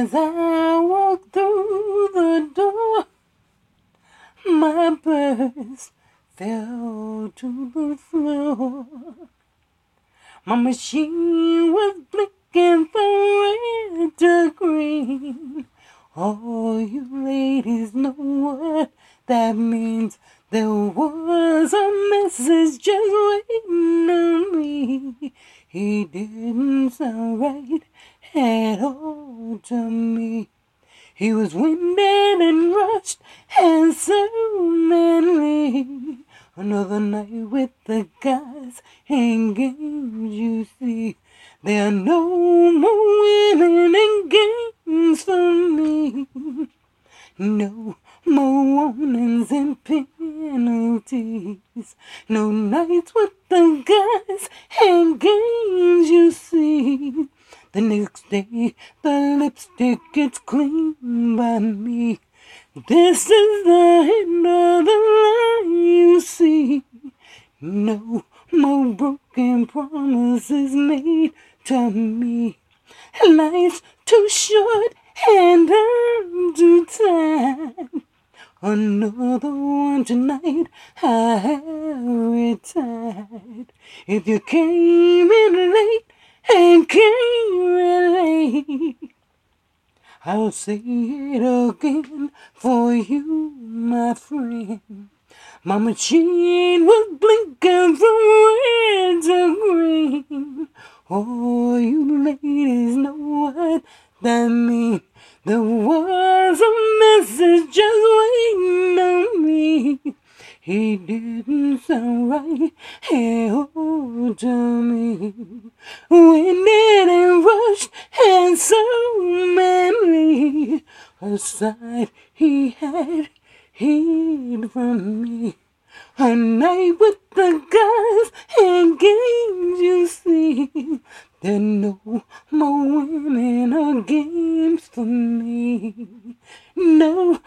As I walk through the door, my purse fell to the floor. My machine was blinking from red to green. All you ladies know what that means. There was a message just waiting on me. He didn't sound right at all to me. He was winded and rushed and so manly. Another night with the guys and games, you see. There are no more women and games for me. No more and penalties. No nights with guys and games, you see. The next day, the lipstick gets cleaned by me. This is the end of the line, you see. No more broken promises made to me. Life's too short and I'm too tired. Another one tonight, I have. If you came in late and came in late. I'll say it again for you, my friend. My machine was blinking from red to green. Oh, you ladies know what that means. There was a message just. He didn't sound right hell oh, to me. Winded and rushed and so manly. A sight he had hid from me. A night with the guys and games, you see. There no more winning or games for me. No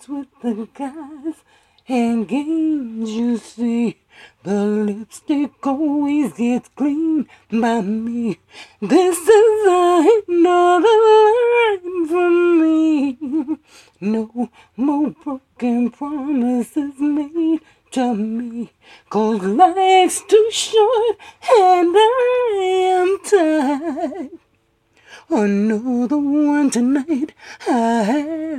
Nights with the guys and games, you see. The lipstick always gets clean by me. This is another line for me. No more broken promises made to me. Cause life's too short and I am tired. Another one tonight, I.